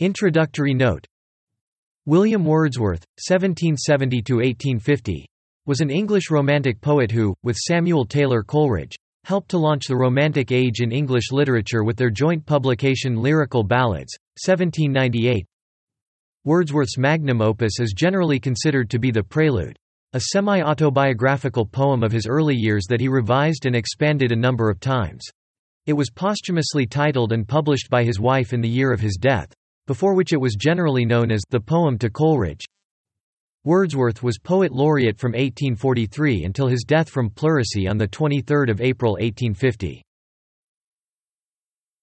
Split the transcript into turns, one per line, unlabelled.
Introductory note William Wordsworth, 1770–1850, was an English Romantic poet who, with Samuel Taylor Coleridge, helped to launch the Romantic Age in English literature with their joint publication Lyrical Ballads, 1798. Wordsworth's magnum opus is generally considered to be The Prelude, a semi-autobiographical poem of his early years that he revised and expanded a number of times. It was posthumously titled and published by his wife in the year of his death, before which it was generally known as The Poem to Coleridge. Wordsworth was poet laureate from 1843 until his death from pleurisy on 23 April 1850.